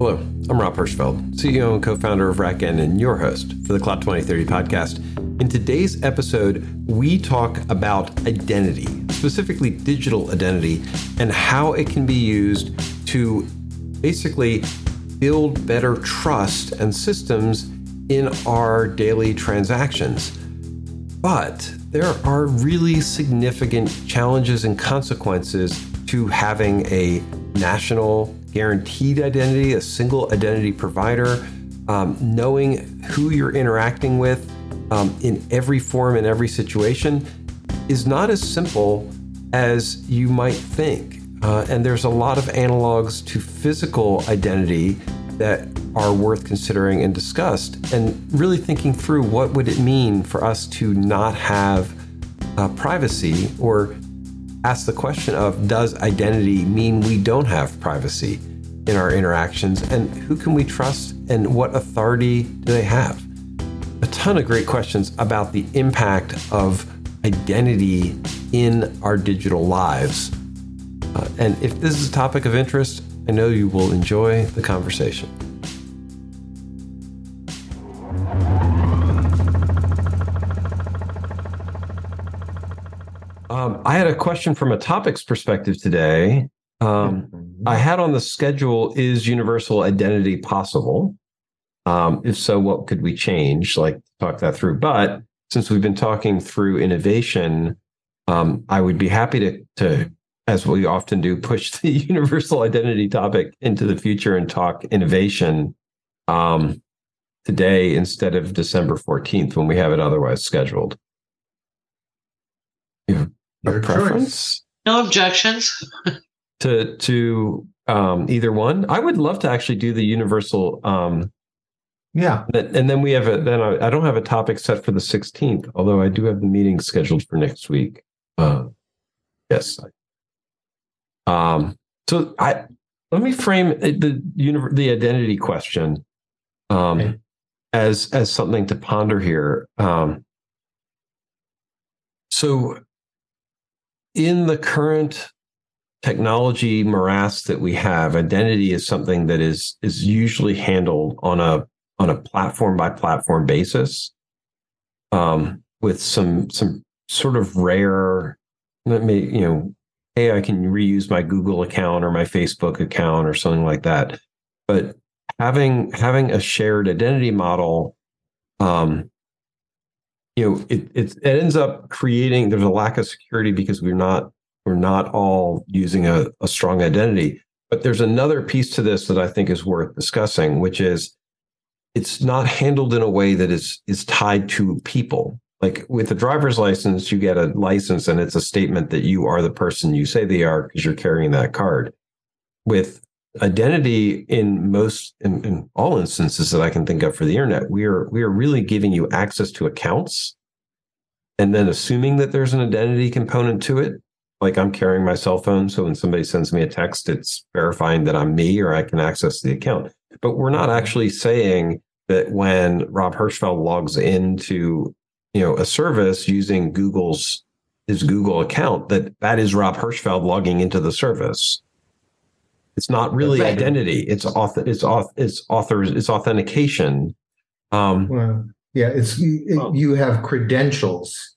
Hello, I'm Rob Hirschfeld, CEO and co founder of RackN and your host for the Cloud 2030 podcast. In today's episode, we talk about identity, specifically digital identity, and how it can be used to basically build better trust and systems in our daily transactions. But there are really significant challenges and consequences to having a national guaranteed identity, a single identity provider, um, knowing who you're interacting with um, in every form in every situation is not as simple as you might think. Uh, and there's a lot of analogs to physical identity that are worth considering and discussed and really thinking through what would it mean for us to not have uh, privacy or ask the question of does identity mean we don't have privacy in our interactions and who can we trust and what authority do they have? A ton of great questions about the impact of identity in our digital lives. Uh, and if this is a topic of interest, I know you will enjoy the conversation. Um, I had a question from a topics perspective today. Um, mm-hmm. I had on the schedule is universal identity possible? Um, if so, what could we change? Like talk that through. But since we've been talking through innovation, um, I would be happy to, to, as we often do, push the universal identity topic into the future and talk innovation um, today instead of December 14th when we have it otherwise scheduled. Your preference? No objections. to to um, either one. I would love to actually do the universal. Um, yeah, and then we have a. Then I, I, don't have a topic set for the 16th, although I do have the meeting scheduled for next week. Uh, yes. Um. So I let me frame the the identity question um, okay. as as something to ponder here. Um, so in the current technology morass that we have, identity is something that is is usually handled on a on a platform by platform basis, um, with some some sort of rare, let me you know, hey, I can reuse my Google account or my Facebook account or something like that, but having having a shared identity model um, you know, it, it, it ends up creating there's a lack of security because we're not we're not all using a, a strong identity. But there's another piece to this that I think is worth discussing, which is it's not handled in a way that is is tied to people. Like with a driver's license, you get a license and it's a statement that you are the person you say they are because you're carrying that card. With identity in most in, in, all instances that I can think of for the internet, we are we are really giving you access to accounts and then assuming that there's an identity component to it. Like I'm carrying my cell phone, so when somebody sends me a text, it's verifying that I'm me or I can access the account. But we're not actually saying that when Rob Hirschfeld logs into you know a service using Google's his Google account, that that is Rob Hirschfeld logging into the service it's not really right. identity. It's author. It's author. It's authors. It's authentication. Um, well, yeah. It's it, you have credentials.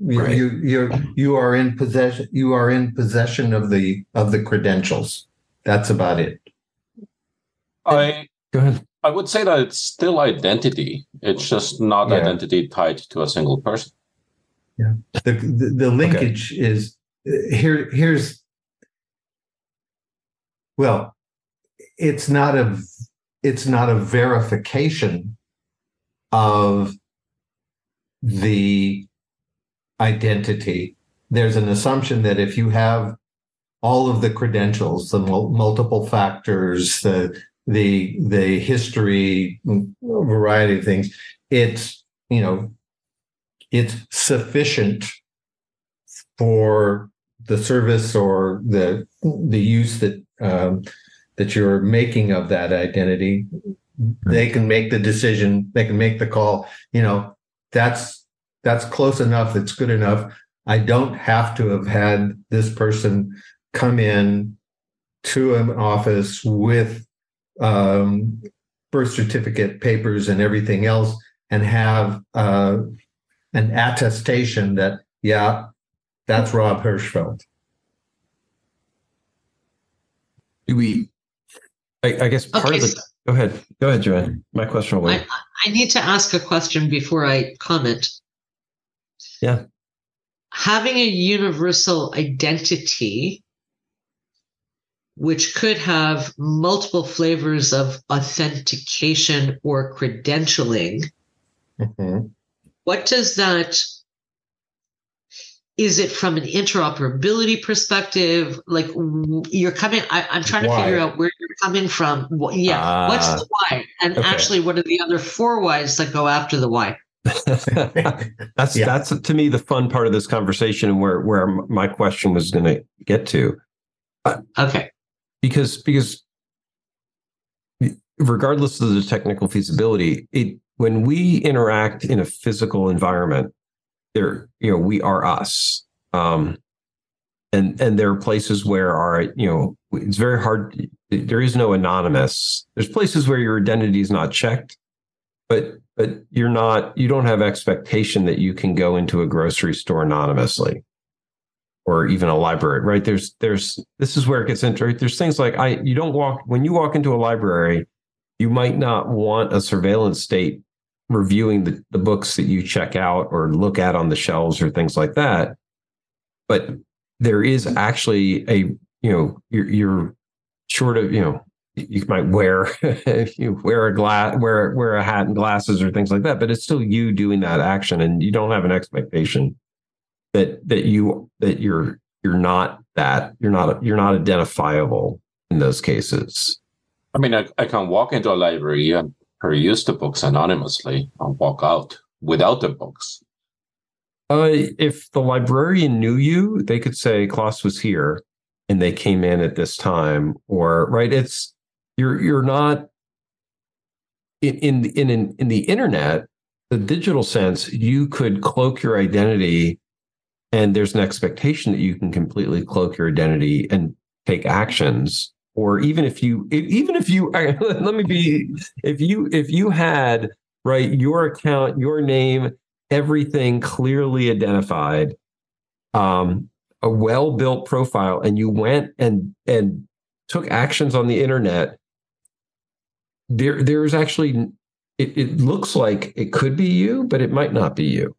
You, right. you you you are in possession. You are in possession of the of the credentials. That's about it. I go ahead. I would say that it's still identity. It's just not yeah. identity tied to a single person. Yeah. The the, the linkage okay. is here. Here's well, it's not a it's not a verification of the identity. There's an assumption that if you have all of the credentials, the multiple factors, the the the history, variety of things, it's you know it's sufficient for the service or the the use that um, that you're making of that identity, they can make the decision. They can make the call. You know, that's that's close enough. It's good enough. I don't have to have had this person come in to an office with um, birth certificate papers and everything else and have uh, an attestation that, yeah, that's Rob Hirschfeld. Do We, I, I guess part okay, of the. So, go ahead. Go ahead, Joanne. My question will wait. I, I need to ask a question before I comment. Yeah. Having a universal identity which could have multiple flavors of authentication or credentialing. Mm-hmm. What does that? Is it from an interoperability perspective? Like you're coming, I, am trying to figure out where you're coming from. Yeah, uh, what's the why? And okay. actually, what are the other four whys that go after the why? that's yeah. that's to me the fun part of this conversation and where where my question was going to get to. Okay because because regardless of the technical feasibility, it when we interact in a physical environment, there you know we are us. Um, and and there are places where our you know it's very hard. There is no anonymous. There's places where your identity is not checked, but but you're not you don't have expectation that you can go into a grocery store anonymously or even a library, right? There's there's this is where it gets into there's things like I you don't walk when you walk into a library, you might not want a surveillance state reviewing the, the books that you check out or look at on the shelves or things like that. But there is actually a, you know, you're, you're short of, you know, you might wear if you wear a glass wear wear a hat and glasses or things like that but it's still you doing that action and you don't have an expectation that that you that you're you're not that you're not you're not identifiable in those cases. I mean, I, I can walk into a library and peruse the books anonymously and walk out without the books. Uh, if the librarian knew you, they could say Klaus was here and they came in at this time, or right. It's you're you're not in in in in the internet, the digital sense. You could cloak your identity and there's an expectation that you can completely cloak your identity and take actions or even if you even if you let me be if you if you had right your account your name everything clearly identified um a well built profile and you went and and took actions on the internet there there's actually it, it looks like it could be you but it might not be you.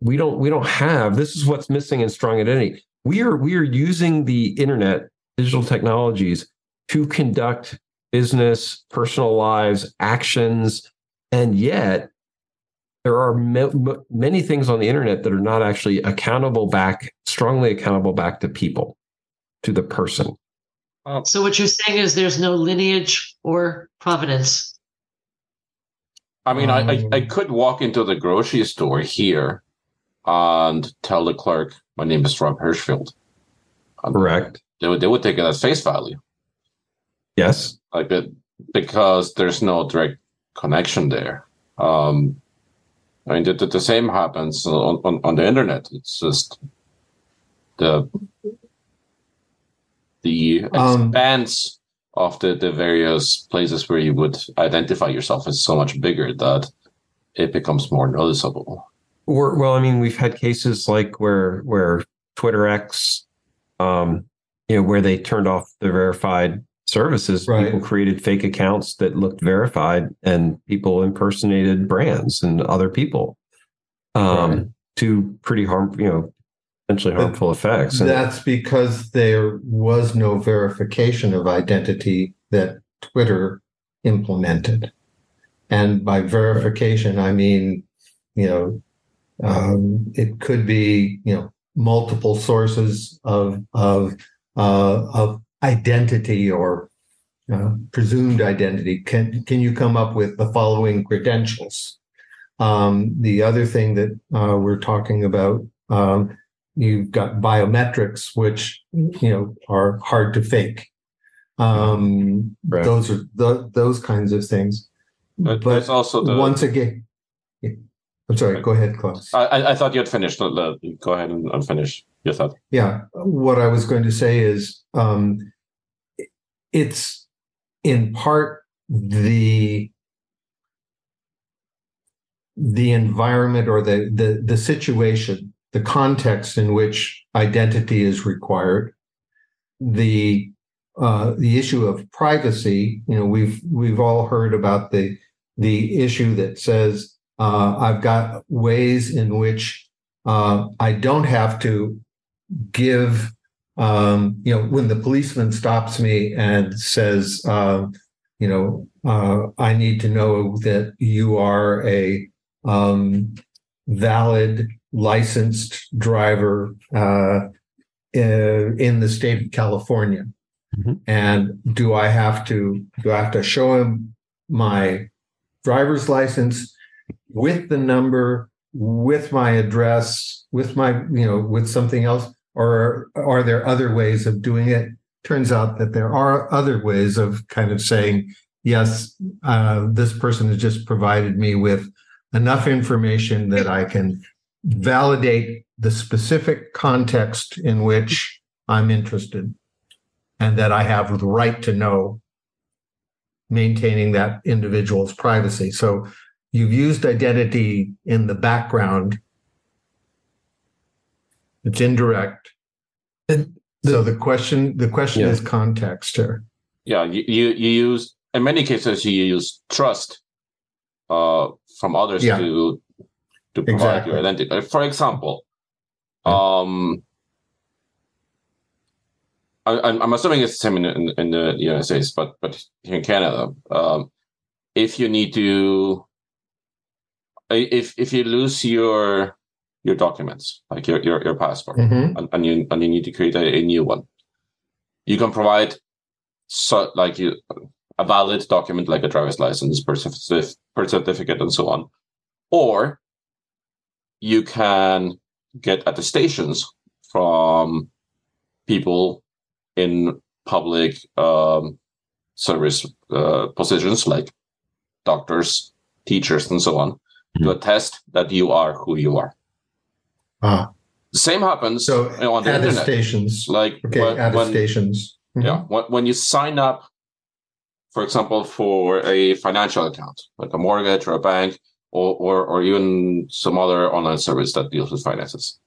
We don't we don't have this is what's missing in strong identity. We are we are using the internet digital technologies to conduct business personal lives actions and yet there are many things on the internet that are not actually accountable back strongly accountable back to people to the person so what you're saying is there's no lineage or provenance i mean um, I, I could walk into the grocery store here and tell the clerk, my name is Rob Hirschfeld. Correct. They would, they would take it as face value. Yes. Like it, because there's no direct connection there. Um, I mean, the, the, the same happens on, on, on, the internet. It's just the the um, expanse of the, the various places where you would identify yourself is so much bigger that it becomes more noticeable. Or, well, I mean, we've had cases like where where Twitter X, um, you know, where they turned off the verified services. Right. People created fake accounts that looked verified, and people impersonated brands and other people um, right. to pretty harm, you know, potentially harmful effects. That's because there was no verification of identity that Twitter implemented. And by verification, I mean, you know, um, it could be, you know, multiple sources of of uh, of identity or uh, presumed identity. Can can you come up with the following credentials? Um, the other thing that uh, we're talking about, um, you've got biometrics, which you know are hard to fake. Um, right. Those are the, those kinds of things. But, but also the, once again, I'm sorry. Go ahead, Klaus. I, I thought you had finished. Go ahead and finish your thought. Yeah, what I was going to say is, um, it's in part the the environment or the, the the situation, the context in which identity is required, the uh, the issue of privacy. You know, we've we've all heard about the the issue that says uh, I've got ways in which uh, I don't have to give. Um, you know, when the policeman stops me and says, uh, you know, uh, I need to know that you are a um, valid licensed driver uh, in the state of California. Mm-hmm. And do I have to do I have to show him my driver's license with the number, with my address, with my you know with something else, or are there other ways of doing it? Turns out that there are other ways of kind of saying yes, uh, this person has just provided me with enough information that I can validate the specific context in which I'm interested and that I have the right to know maintaining that individual's privacy. So you've used identity in the background. It's indirect. And the, so the question the question yeah. is context here. Yeah, you, you you use in many cases you use trust uh, from others yeah. to to provide exactly. your identity. For example, um, I, am assuming it's the same in, in, in, the United States, but but here in Canada, um, if you need to, if if you lose your your documents, like your your, your passport, mm-hmm. and, and, you and you need to create a, a new one, you can provide so like you a valid document like a driver's license, birth certificate, birth certificate, and so on, or you can get attestations from people in public um, service uh, positions like doctors, teachers, and so on mm-hmm. to attest that you are who you are. Ah. The same happens so on the attestations. Internet. Like okay, when, attestations. When, mm-hmm. Yeah, when, when you sign up, for example, for a financial account, like a mortgage or a bank, or, or, or even some other online service that deals with finances.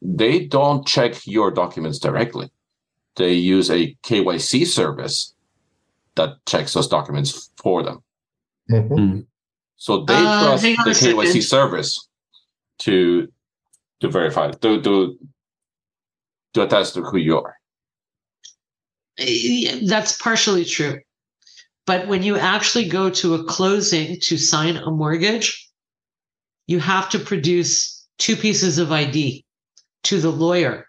They don't check your documents directly. They use a KYC service that checks those documents for them. Mm-hmm. Hmm. So they uh, trust the KYC second. service to to verify to to to attest to who you are. That's partially true. But when you actually go to a closing to sign a mortgage, you have to produce two pieces of ID to the lawyer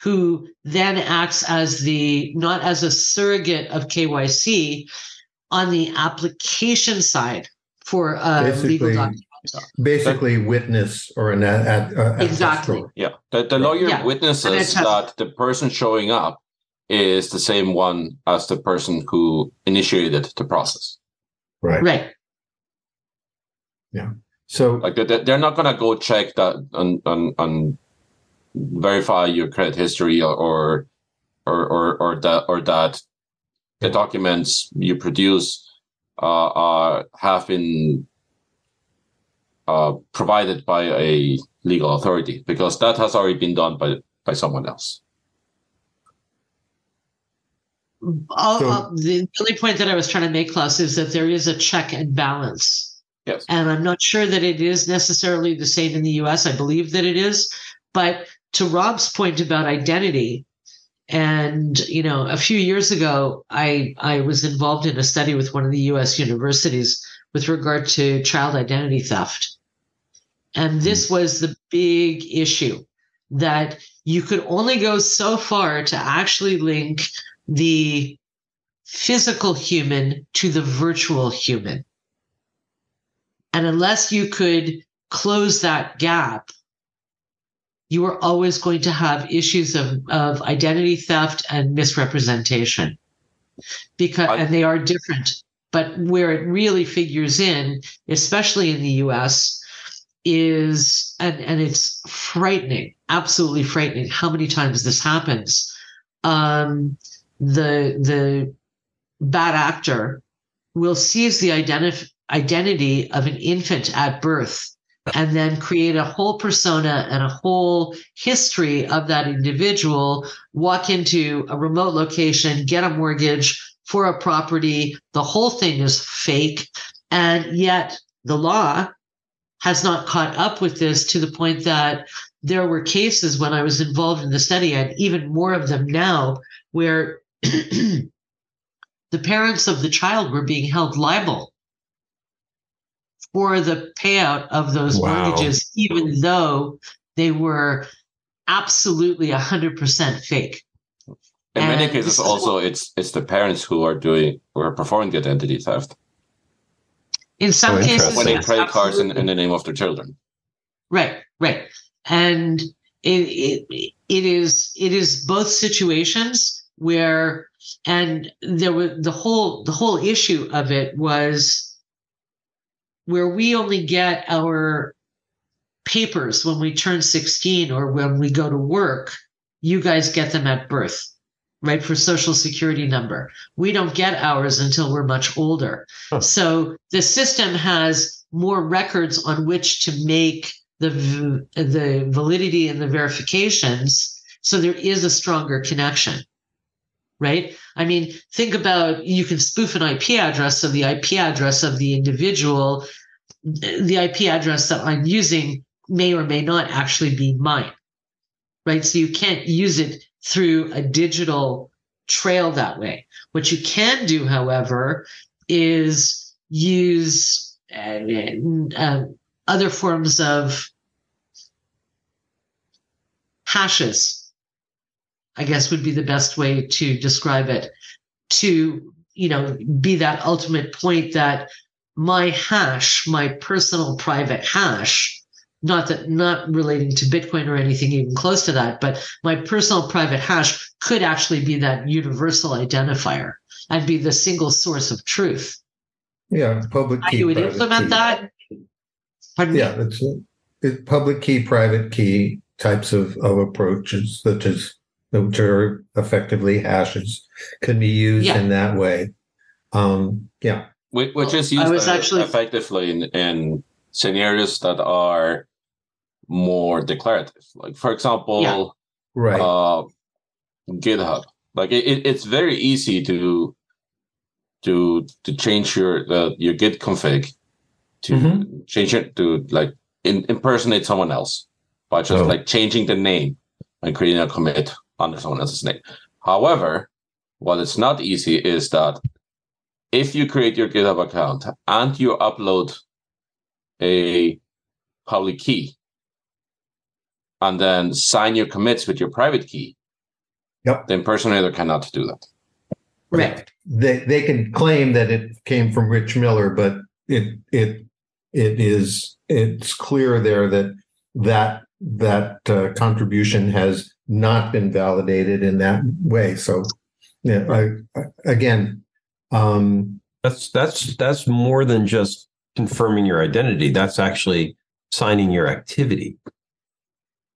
who then acts as the not as a surrogate of KYC on the application side for a legal document. Basically, witness or an ad, ad, exactly. Yeah, the, the lawyer yeah. witnesses that the person showing up is the same one as the person who initiated the process. Right. Right. Yeah. So like they're not gonna go check that and and, and verify your credit history or or or or that or that the documents you produce uh, uh have been uh, provided by a legal authority because that has already been done by by someone else. So, uh, the only point that I was trying to make, Klaus, is that there is a check and balance. Yes. And I'm not sure that it is necessarily the same in the US. I believe that it is. But to Rob's point about identity, and you know, a few years ago, I I was involved in a study with one of the US universities with regard to child identity theft. And this hmm. was the big issue that you could only go so far to actually link the physical human to the virtual human. And unless you could close that gap, you are always going to have issues of, of identity theft and misrepresentation. Because and they are different. But where it really figures in, especially in the US, is and, and it's frightening, absolutely frightening how many times this happens. Um, the the bad actor will seize the identif- identity of an infant at birth and then create a whole persona and a whole history of that individual, walk into a remote location, get a mortgage for a property. The whole thing is fake. And yet the law has not caught up with this to the point that there were cases when I was involved in the study, and even more of them now, where the parents of the child were being held liable for the payout of those wow. mortgages, even though they were absolutely 100% fake. In and many cases, also it's it's the parents who are doing who are performing the identity theft. In some oh, cases, winning yes, credit cards in, in the name of their children. Right, right, and it, it it is it is both situations where and there was the whole the whole issue of it was where we only get our papers when we turn 16 or when we go to work, you guys get them at birth, right? For social security number. We don't get ours until we're much older. Huh. So the system has more records on which to make the, the validity and the verifications. So there is a stronger connection right? I mean, think about you can spoof an IP address, so the IP address of the individual, the IP address that I'm using may or may not actually be mine, right? So you can't use it through a digital trail that way. What you can do, however, is use uh, uh, other forms of hashes I guess would be the best way to describe it, to, you know, be that ultimate point that my hash, my personal private hash, not that not relating to Bitcoin or anything even close to that, but my personal private hash could actually be that universal identifier and be the single source of truth. Yeah, public key. You would implement key. that. Pardon yeah, me? it's, it's public key, private key types of, of approaches, such as which are effectively hashes, can be used yeah. in that way. Um, yeah. Which, which is used actually... effectively in, in scenarios that are more declarative. Like, for example, yeah. right. Uh, GitHub. Like, it, it's very easy to to to change your the, your Git config to mm-hmm. change it to like in, impersonate someone else by just oh. like changing the name and creating a commit under someone else's name. However, what is not easy is that if you create your GitHub account and you upload a public key and then sign your commits with your private key, yep. the impersonator cannot do that. Right. They they can claim that it came from Rich Miller, but it it it is it's clear there that that that uh, contribution has not been validated in that way. So, yeah, I, I, again, um, that's that's that's more than just confirming your identity. That's actually signing your activity.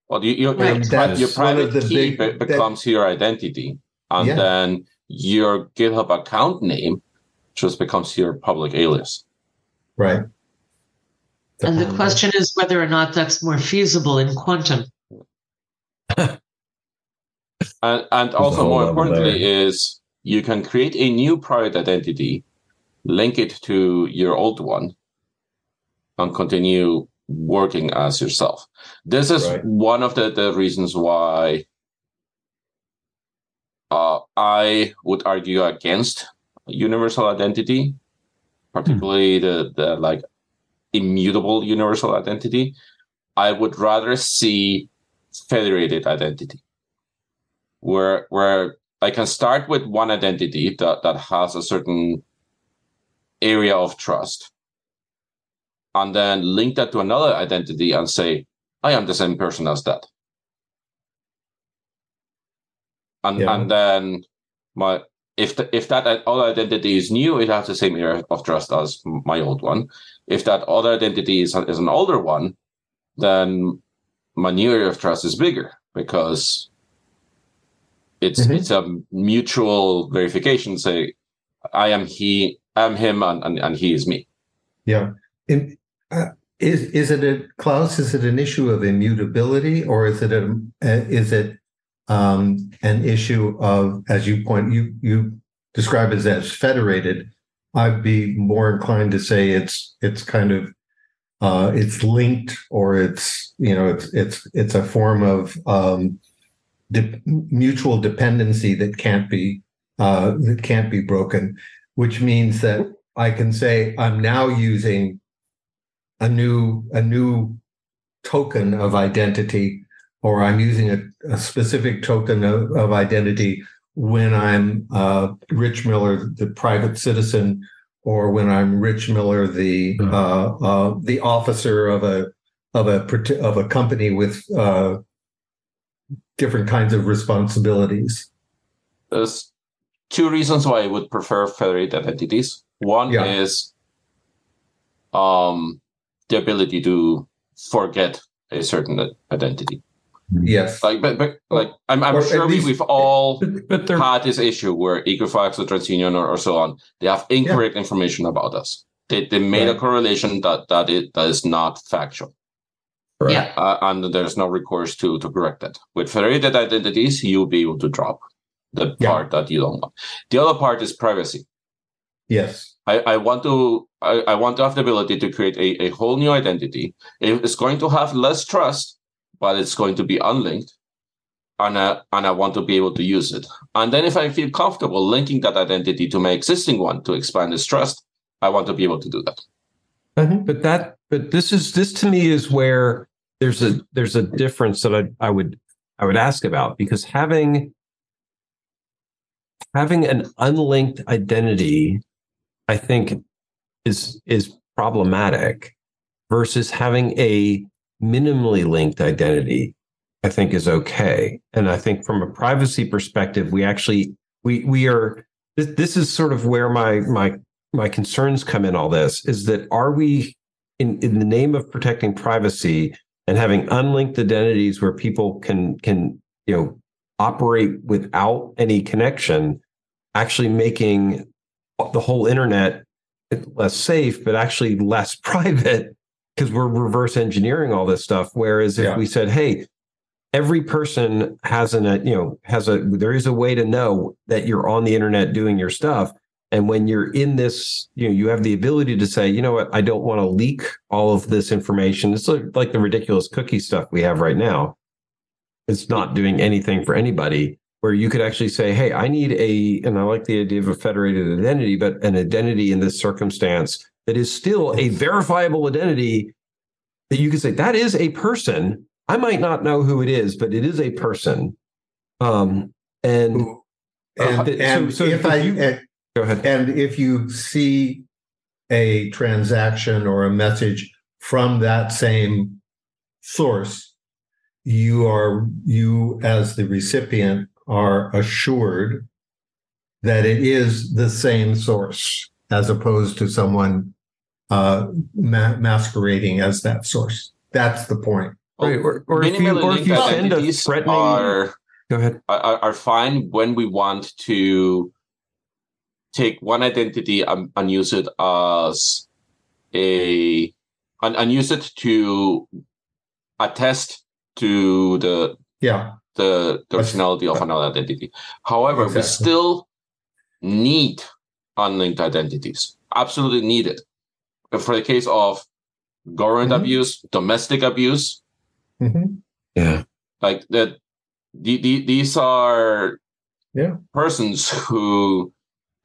Well, you, your, your, your private key big, becomes that, your identity, and yeah. then your GitHub account name just becomes your public alias. Right. And the question is whether or not that's more feasible in quantum. and, and also more importantly there. is you can create a new private identity, link it to your old one, and continue working as yourself. This is right. one of the, the reasons why uh, I would argue against universal identity, particularly hmm. the, the like immutable universal identity. I would rather see federated identity, where where I can start with one identity that, that has a certain area of trust, and then link that to another identity and say, I am the same person as that. And yeah. and then my if the, if that other identity is new, it has the same area of trust as my old one. If that other identity is, is an older one, then my new area of trust is bigger because it's mm-hmm. it's a mutual verification. Say, I am he, I'm him and, and, and he is me. Yeah. In, uh, is is it a Klaus? Is it an issue of immutability, or is it a uh, is it um, an issue of, as you point you you describe it as federated? I'd be more inclined to say it's it's kind of uh, it's linked, or it's you know it's it's it's a form of um, de- mutual dependency that can't be uh, that can't be broken, which means that I can say I'm now using a new a new token of identity, or I'm using a, a specific token of, of, identity when I'm uh, Rich Miller, the private citizen, or when I'm Rich Miller, the hmm. uh, uh, the officer of a of a of a company with uh, different kinds of responsibilities. There's two reasons why I would prefer federated entities. One yeah. is um, the ability to forget a certain identity. Yes. Like, but, but like, I'm, I'm sure least, we've all but, but had this issue where Equifax or TransUnion or, or so on, they have incorrect yeah. information about us. They, they made right. a correlation that, that it that is not factual. Right. Yeah. Uh, and there's no recourse to, to correct that. With federated identities, you'll be able to drop the yeah. part that you don't want. The other part is privacy. Yes. I, I want to I, I want to have the ability to create a, a whole new identity. It's going to have less trust, but it's going to be unlinked. And I, and I want to be able to use it. And then if I feel comfortable linking that identity to my existing one to expand this trust, I want to be able to do that. Mm-hmm. But that but this is this to me is where there's a there's a difference that I, I would I would ask about because having having an unlinked identity I think is is problematic versus having a minimally linked identity I think is okay. And I think from a privacy perspective, we actually we we are this, this is sort of where my my my concerns come in all this is that are we in in the name of protecting privacy and having unlinked identities where people can can you know operate without any connection actually making the whole internet less safe, but actually less private because we're reverse engineering all this stuff. Whereas if yeah. we said, hey, every person has an, a, you know, has a, there is a way to know that you're on the internet doing your stuff. And when you're in this, you know, you have the ability to say, you know what, I don't want to leak all of this information. It's like the ridiculous cookie stuff we have right now. It's not doing anything for anybody where you could actually say, hey, I need a, and I like the idea of a federated identity, but an identity in this circumstance that is still a verifiable identity that you could say, that is a person. I might not know who it is, but it is a person. Um, and, and, and so, so if, if I, you, and, go ahead. And if you see a transaction or a message from that same source, you are you as the recipient are assured that it is the same source as opposed to someone uh, ma- masquerading as that source. That's the point. Right. Or, or if you, or if you send a threatening... Are, Go ahead. Are, are fine when we want to take one identity and, and use it as a and, and use it to attest to the yeah the, the originality of another identity. However, exactly. we still need unlinked identities. Absolutely need it. For the case of government mm-hmm. abuse, domestic abuse, mm-hmm. yeah, like that. The, the, these are yeah. persons who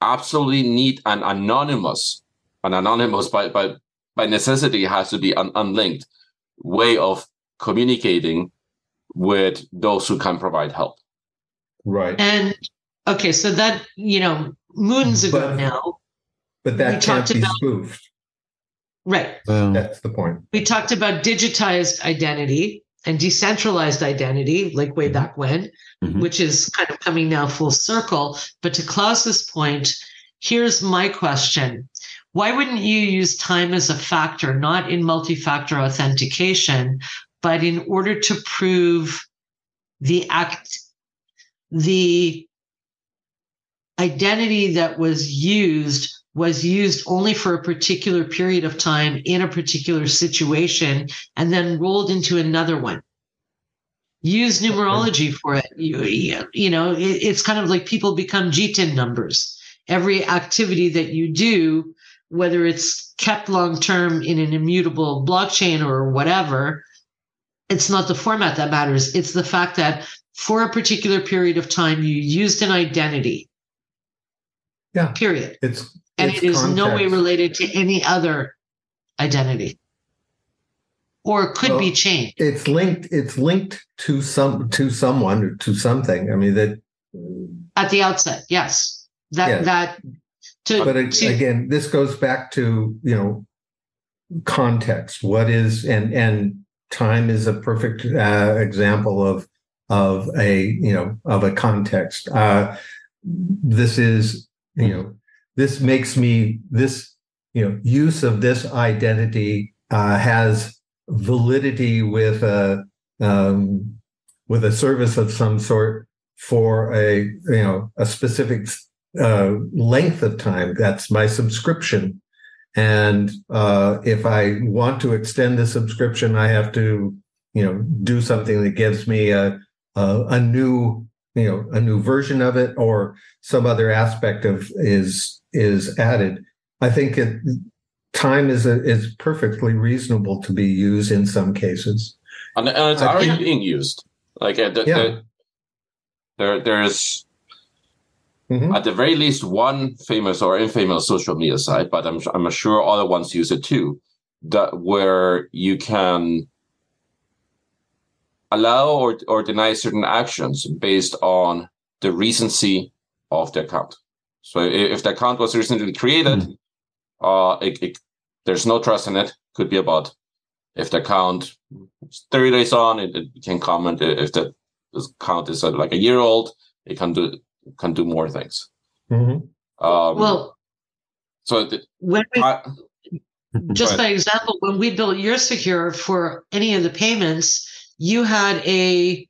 absolutely need an anonymous, an anonymous by by by necessity has to be an unlinked way of communicating with those who can provide help. Right. And okay, so that you know, moons ago but, now. But that can't be about, spoofed. Right. That's the point. We talked about digitized identity and decentralized identity, like way back when, mm-hmm. which is kind of coming now full circle. But to Klaus's point, here's my question. Why wouldn't you use time as a factor, not in multi factor authentication, but in order to prove the act, the identity that was used was used only for a particular period of time in a particular situation and then rolled into another one. Use numerology for it. You, you know, it, it's kind of like people become GTIN numbers. Every activity that you do, whether it's kept long term in an immutable blockchain or whatever, it's not the format that matters. It's the fact that for a particular period of time, you used an identity. Yeah. Period. It's and it's it is context. no way related to any other identity or could Well, be changed. It's linked. It's linked to some to someone or to something. I mean that. at the outset. Yes, that Yeah. that to, But to again, this goes back to you know context. What is and and time is a perfect uh, example of of a you know of a context. Uh, this is you know this makes me this you know use of this identity uh, has validity with a um, with a service of some sort for a you know a specific uh, length of time. That's my subscription. And uh, if I want to extend the subscription, I have to, you know, do something that gives me a a, a new, you know, a new version of it, or some other aspect of is is added. I think it, time is a, is perfectly reasonable to be used in some cases. and, and it's already think- being used. Like uh, the, Yeah. the, there, there's Mhm. at the very least one famous or infamous social media site, but I'm I'm sure other ones use it too. That where you can allow or or deny certain actions based on the recency of the account. So if the account was recently created, uh, it, it, there's no trust in it. Could be a bot. If the account is 30 days on, it, it can comment. If the account is uh, like a year old, it can do can do more things. Mhm. Um, well so the, when we, I, just by example, when we built your secure for any of the payments, you had a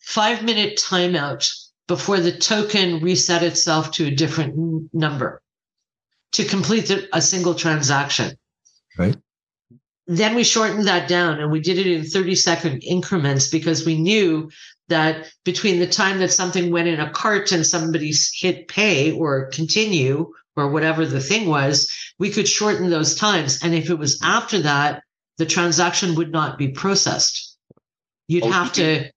five minute timeout before the token reset itself to a different number to complete a single transaction. Right. Then we shortened that down and we did it in 30 second increments because we knew that between the time that something went in a cart and somebody hit pay or continue or whatever the thing was, we could shorten those times. And if it was after that, the transaction would not be processed. You'd Oh, have to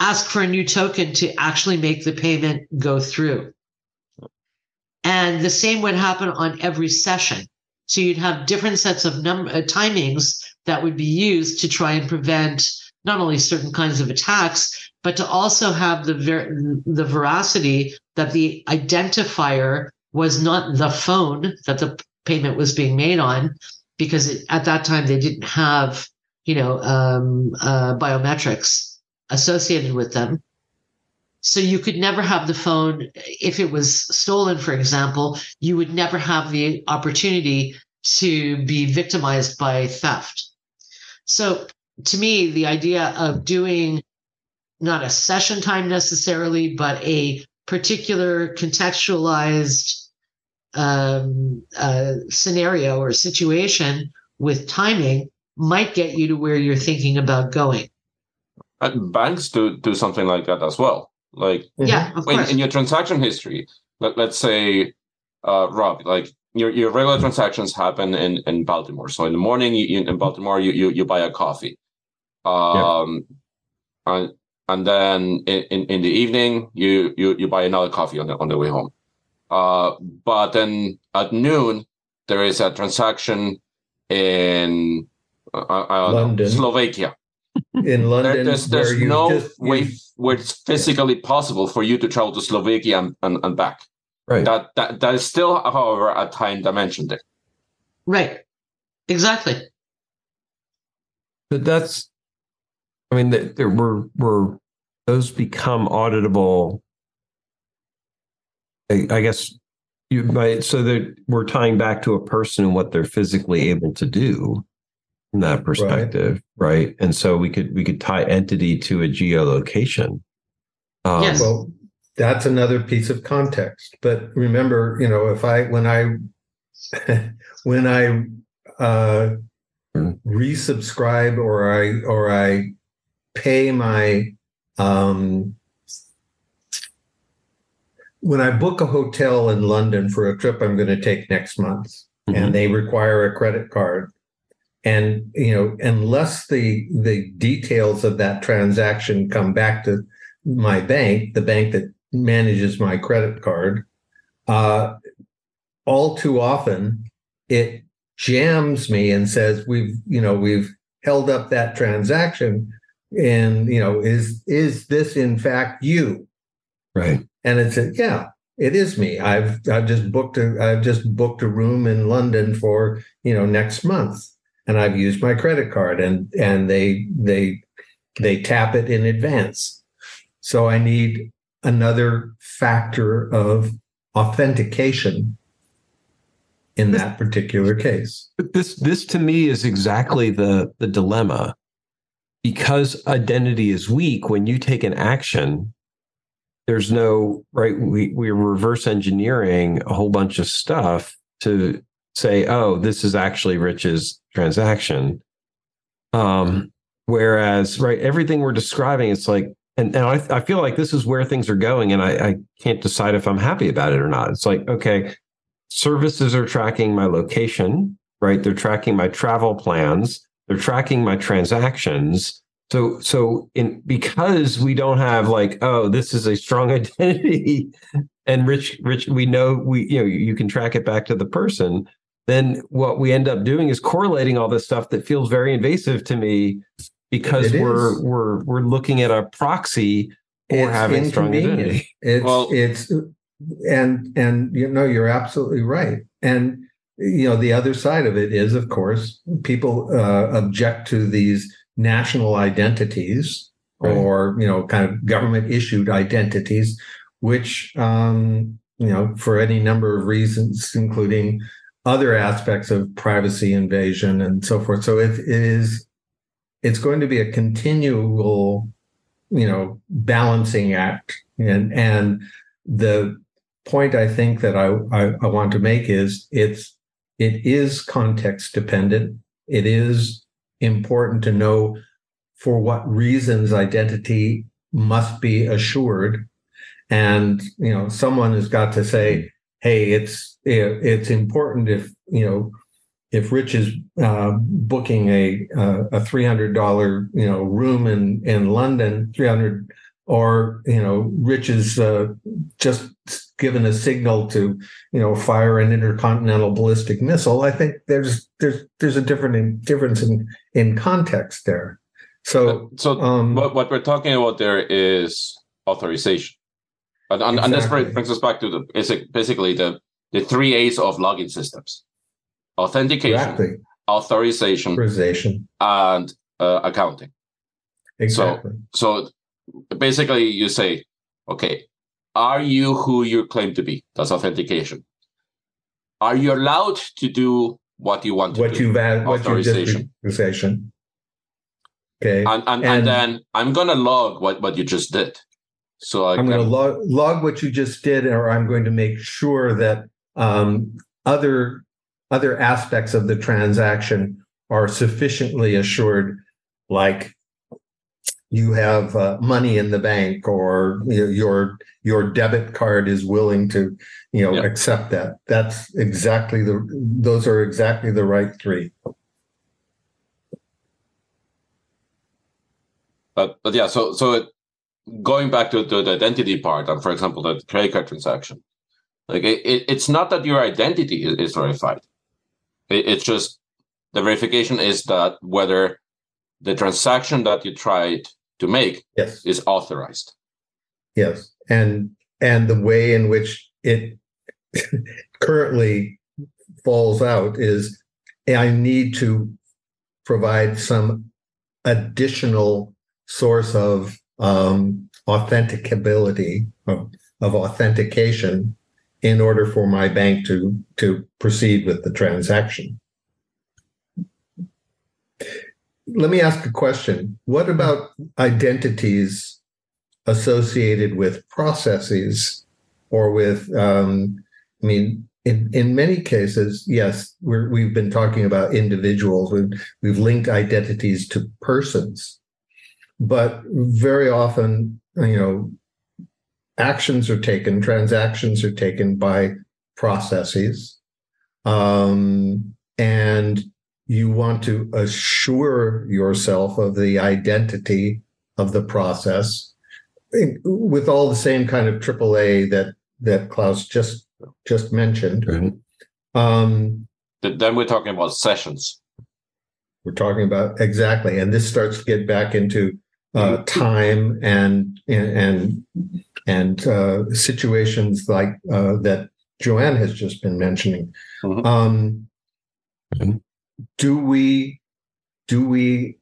ask for a new token to actually make the payment go through. And the same would happen on every session. So you'd have different sets of number uh, timings that would be used to try and prevent not only certain kinds of attacks, but to also have the ver- the veracity that the identifier was not the phone that the payment was being made on, because it, at that time they didn't have you know um, uh, biometrics associated with them. So you could never have the phone if it was stolen, for example. You would never have the opportunity to be victimized by theft. So to me, the idea of doing not a session time necessarily, but a particular contextualized um, uh, scenario or situation with timing might get you to where you're thinking about going. And banks do do something like that as well. Like Yeah, of in, in your transaction history, let, let's say, uh, Rob, like your, your regular transactions happen in, in Baltimore. So in the morning, you, you- in Baltimore, you, you, you buy a coffee. Um, and, and then in, in, in the evening, you, you, you buy another coffee on the, on the way home. Uh, but then at noon, there is a transaction in, uh, I know, London. Slovakia. In There- London, there's where there's you no just, you- way where it's physically possible for you to travel to Slovakia and, and, and back. Right. That that that is still, however, a time dimension there. right. Exactly. But that's, I mean, that there were were those become auditable. I, I guess you might so that we're tying back to a person and what they're physically able to do from that perspective, right? And so we could we could tie entity to a geolocation. Um, Yes. well, that's another piece of context. But remember, you know, if I when I when I uh, resubscribe or I or I pay my um, when I book a hotel in London for a trip I'm going to take next month, mm-hmm. and they require a credit card, and you know, unless the the details of that transaction come back to my bank, the bank that manages my credit card, uh, all too often it jams me and says we've you know we've held up that transaction and you know is is this in fact you? Right. And it said yeah it is me. I've i've just booked a i've just booked a room in london for you know next month and i've used my credit card and and they they they tap it in advance so i need another factor of authentication in that particular case. But this this to me is exactly the the dilemma. Because identity is weak, when you take an action, there's no right. We we're reverse engineering a whole bunch of stuff to say, oh, this is actually Rich's transaction. Um, whereas, right, everything we're describing, it's like and, and I, I feel like this is where things are going and I, I can't decide if i'm happy about it or not. It's like okay services are tracking my location right? They're tracking my travel plans. They're tracking my transactions. So so in because we don't have like oh this is a strong identity and rich rich we know we you know you can track it back to the person then what we end up doing is correlating all this stuff that feels very invasive to me because it we're is. we're we're looking at a proxy for having strong identity. It's well, it's and and you know you're absolutely right. And you know the other side of it is, of course, people uh, object to these national identities right. or you know kind of government issued identities, which um, you know for any number of reasons, including other aspects of privacy invasion and so forth. So it, is it's going to be a continual, you know, balancing act. And and the point I think that I, I, I want to make is it's it is context dependent. It is important to know for what reasons identity must be assured. And you know, someone has got to say, "Hey, it's it's important if you know if Rich is uh, booking a a three hundred dollar you know room in in London, three hundred, or you know Rich is uh, just given a signal to you know fire an intercontinental ballistic missile, I think there's there's there's a different difference in in context there. So so um, what what we're talking about there is authorization, and, and, exactly. and this brings us back to the basically the the three A's of login systems authentication, exactly. authorization, authorization, and uh, accounting. Exactly. So, so basically, you say, okay, are you who you claim to be? That's authentication. Are you allowed to do what you want to do? what do? You've had, what authorization. authorization. Okay. And, and, and, and then I'm going to log what, what you just did. So I am going to log, log what you just did, or I'm going to make sure that um, other other aspects of the transaction are sufficiently assured, like you have uh, money in the bank or you know, your your debit card is willing to you know yep. accept that that's exactly the those are exactly the right three but but yeah so so it, going back to, to the identity part and for example the credit card transaction like it, it, it's not that your identity is, is verified it, it's just the verification is that whether the transaction that you tried to make yes. is authorized. Yes, and and the way in which it currently falls out is I need to provide some additional source of um, authenticability of, of authentication in order for my bank to to proceed with the transaction. Let me ask a question. What about identities associated with processes or with, um, I mean, in, in many cases, yes, we have been talking about individuals. We've, we've linked identities to persons, but very often, you know, actions are taken, transactions are taken by processes, um, and you want to assure yourself of the identity of the process with all the same kind of AAA that that Klaus just just mentioned. Um, then we're talking about sessions. We're talking about exactly, and this starts to get back into uh, time and and and uh, situations like uh, that Joanne has just been mentioning. Mm-hmm. Um, mm-hmm. Do we do we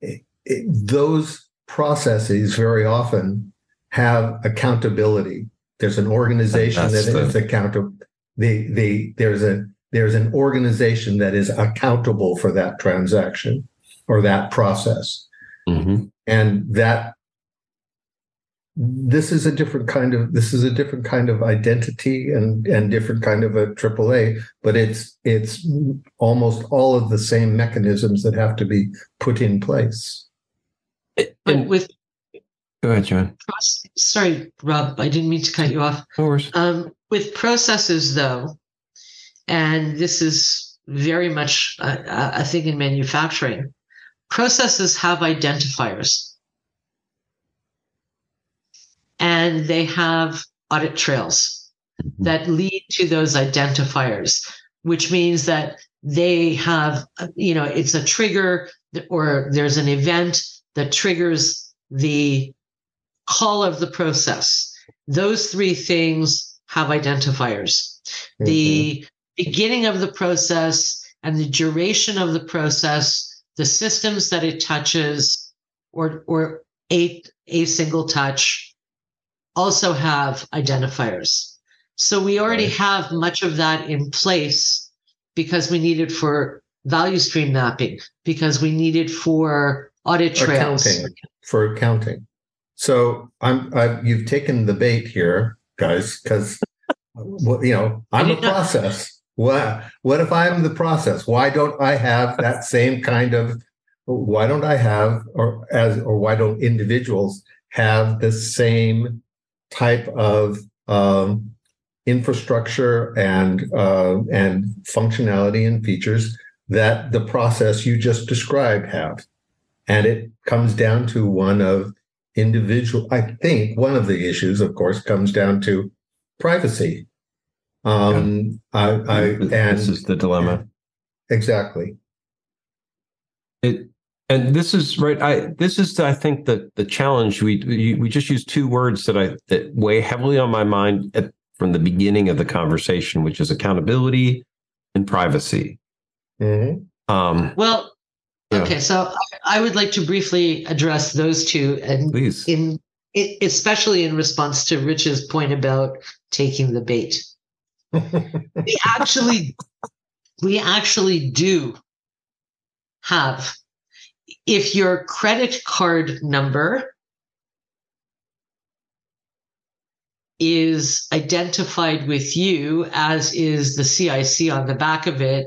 it, it, those processes very often have accountability there's an organization That's that the, is accountable. The, the, there's a there's an organization that is accountable for that transaction or that process. Mm-hmm. And that this is a different kind of this is a different kind of identity and and different kind of a AAA, but it's it's almost all of the same mechanisms that have to be put in place. But with Go ahead, John. Sorry, Rob. I didn't mean to cut you off. Of course. Um, with processes, though, and this is very much a, a thing in manufacturing, processes have identifiers. And they have audit trails mm-hmm. that lead to those identifiers, which means that they have, you know, it's a trigger or there's an event that triggers the call of the process. Those three things have identifiers. Mm-hmm. The beginning of the process and the duration of the process, the systems that it touches, or, or a, a single touch, also have identifiers. So we already have much of that in place because we need it for value stream mapping, because we need it for audit trails. Accounting, for accounting. So I'm I've, you've taken the bait here, guys, because you know I'm a process. What what if I'm the process? Why don't I have that same kind of? Why don't I have or as or why don't individuals have the same type of um, infrastructure and uh, and functionality and features that the process you just described have? And it comes down to one of individual. I think one of the issues, of course, comes down to privacy. Um, yeah. I, I, and this is the dilemma. Exactly. It, and this is right. I this is I think the the challenge. We we just use two words that I that weigh heavily on my mind at, from the beginning of the conversation, which is accountability and privacy. Mm-hmm. Um, well, Okay, so I would like to briefly address those two, and Please. in especially in response to Rich's point about taking the bait. we actually, we actually do have. If your credit card number is identified with you, as is the CIC on the back of it,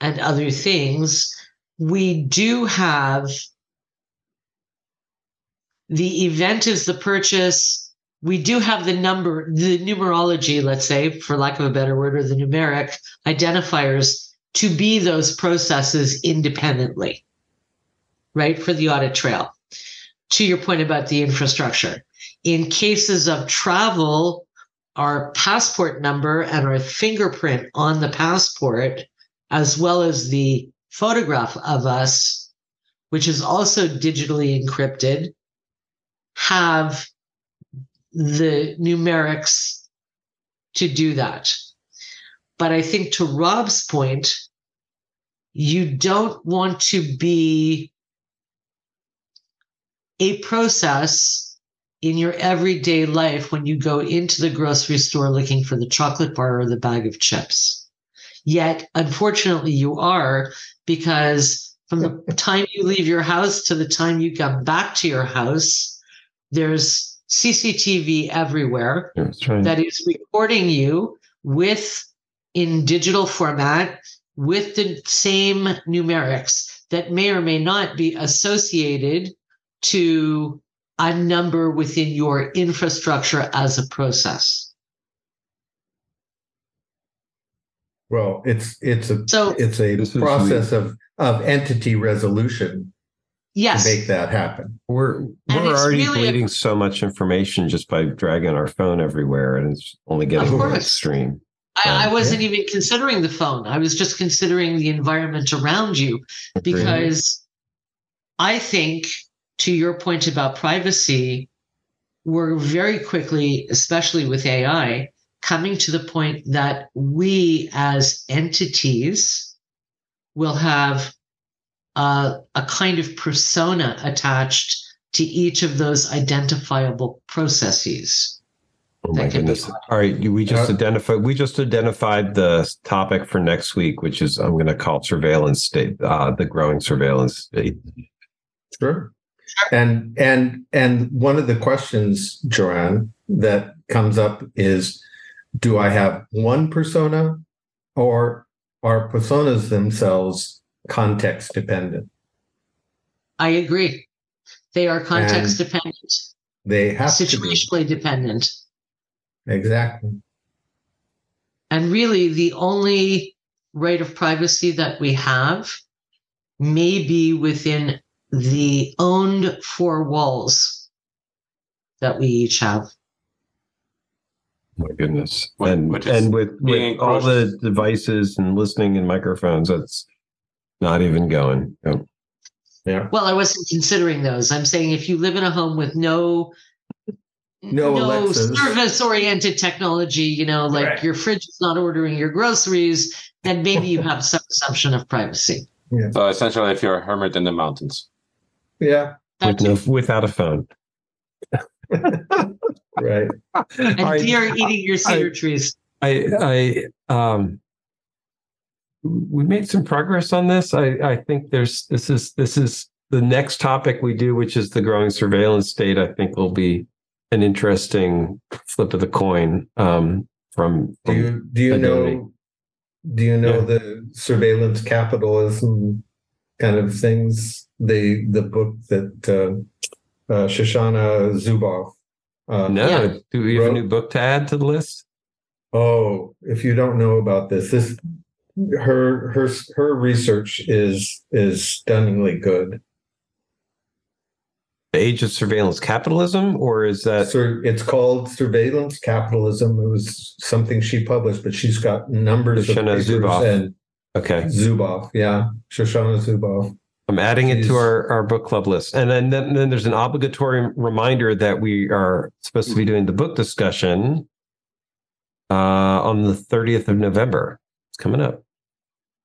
and other things we do have the event is the purchase. We do have the number, the numerology, let's say, for lack of a better word, or the numeric identifiers to be those processes independently, right? For the audit trail. To your point about the infrastructure. In cases of travel, our passport number and our fingerprint on the passport, as well as the photograph of us, which is also digitally encrypted, have the numerics to do that. But I think to Rob's point, you don't want to be a process in your everyday life when you go into the grocery store looking for the chocolate bar or the bag of chips. Yet, unfortunately, you are because from the time you leave your house to the time you come back to your house, there's CCTV everywhere right. that is recording you with in digital format with the same numerics that may or may not be associated to a number within your infrastructure as a process. Well, it's it's a so it's a process of of entity resolution yes. to make that happen. We're we're already really bleeding a, so much information just by dragging our phone everywhere, and it's only getting more extreme. I, I wasn't yeah. even considering the phone. I was just considering the environment around you because I think, to your point about privacy, we're very quickly, especially with AI, coming to the point that we as entities will have uh, a kind of persona attached to each of those identifiable processes. Oh my goodness! All right, we just uh, identified. We just identified the topic for next week, which is I'm going to call surveillance state, uh, the growing surveillance state. Sure. And and and one of the questions, Joanne, that comes up is, do I have one persona, or are personas themselves context dependent? I agree. They are context and dependent. They have situationally dependent. Exactly. And really, the only right of privacy that we have may be within the owned four walls that we each have. My goodness. and and with, with all the devices and listening and microphones, that's not even going. Yeah. Well, I wasn't considering those. I'm saying if you live in a home with no no, no service oriented technology, you know, like right. your fridge is not ordering your groceries, then maybe you have some assumption of privacy. Yeah. So essentially, if you're a hermit in the mountains. Yeah. With no, without a phone. right. And I, deer eating your cedar I, trees. I, I, um, we made some progress on this. I, I think there's, this is, this is the next topic we do, which is the growing surveillance state. I think will be an interesting flip of the coin um, from, from. Do you do you know? Do you know yeah. the surveillance capitalism kind of things? The the book that uh, uh, Shoshana Zuboff. Uh, no, yeah. do we have wrote? a new book to add to the list? Oh, if you don't know about this, this her her her research is is stunningly good The age of surveillance capitalism, or is that? it's called surveillance capitalism. It was something she published, but she's got numbers Shoshana of papers Zuboff. and okay, Zuboff, yeah, Shoshana Zuboff. I'm adding she's, it to our, our book club list, and then, then then there's an obligatory reminder that we are supposed to be doing the book discussion uh, on the 30th of November. It's coming up.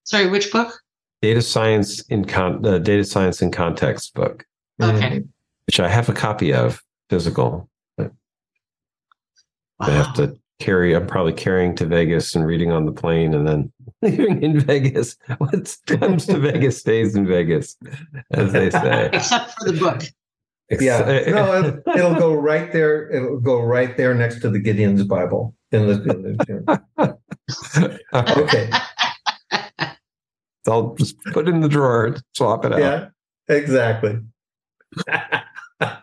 Sorry, which book? Data science in con the data science in context book. Okay. Mm which I have a copy of physical. Wow. I have to carry. I'm probably carrying to Vegas and reading on the plane, and then leaving in Vegas. What comes to Vegas stays in Vegas, as they say. Except for the book. Yeah, no, it'll, it'll, go right there. It'll go right there next to the Gideon's Bible in the. In the okay. I'll just put it in the drawer, and swap it out. Yeah, exactly.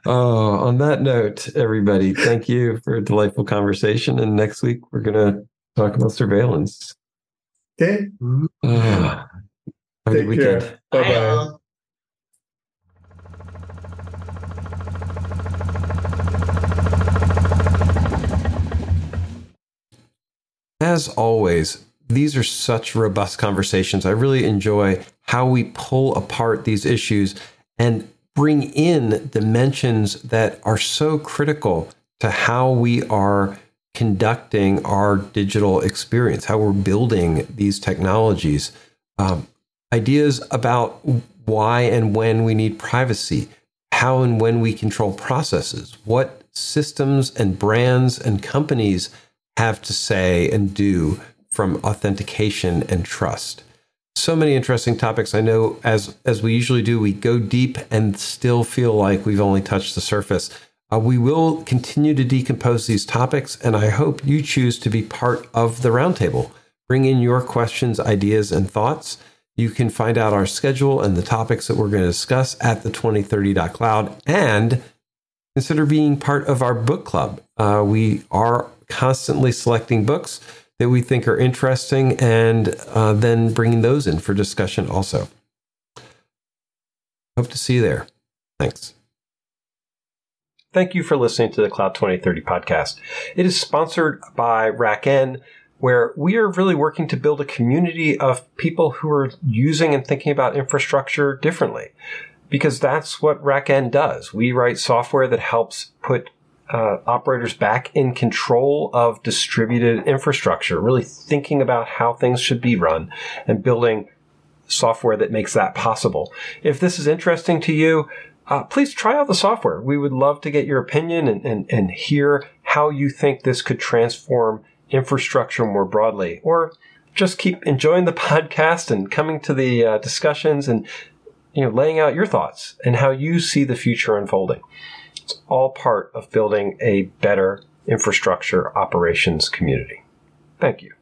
oh, on that note, everybody, thank you for a delightful conversation. And next week, we're going to talk about surveillance. Okay. Uh, have a good weekend. Bye bye. As always, these are such robust conversations. I really enjoy how we pull apart these issues and bring in dimensions that are so critical to how we are conducting our digital experience, how we're building these technologies. Um, ideas about why and when we need privacy, how and when we control processes, what systems and brands and companies have to say and do from authentication and trust so many interesting topics. I know as as we usually do, we go deep and still feel like we've only touched the surface. Uh, we will continue to decompose these topics, and I hope you choose to be part of the roundtable. Bring in your questions, ideas, and thoughts. You can find out our schedule and the topics that we're going to discuss at the 2030.cloud and consider being part of our book club. Uh, we are constantly selecting books that we think are interesting and uh, then bringing those in for discussion also. Hope to see you there. Thanks. Thank you for listening to the Cloud 2030 podcast. It is sponsored by RackN, where we are really working to build a community of people who are using and thinking about infrastructure differently. Because that's what RackN does. We write software that helps put uh, operators back in control of distributed infrastructure, really thinking about how things should be run and building software that makes that possible. If this is interesting to you, uh, please try out the software. We would love to get your opinion and, and, and hear how you think this could transform infrastructure more broadly. Or just keep enjoying the podcast and coming to the uh, discussions and you know laying out your thoughts and how you see the future unfolding. It's all part of building a better infrastructure operations community. Thank you.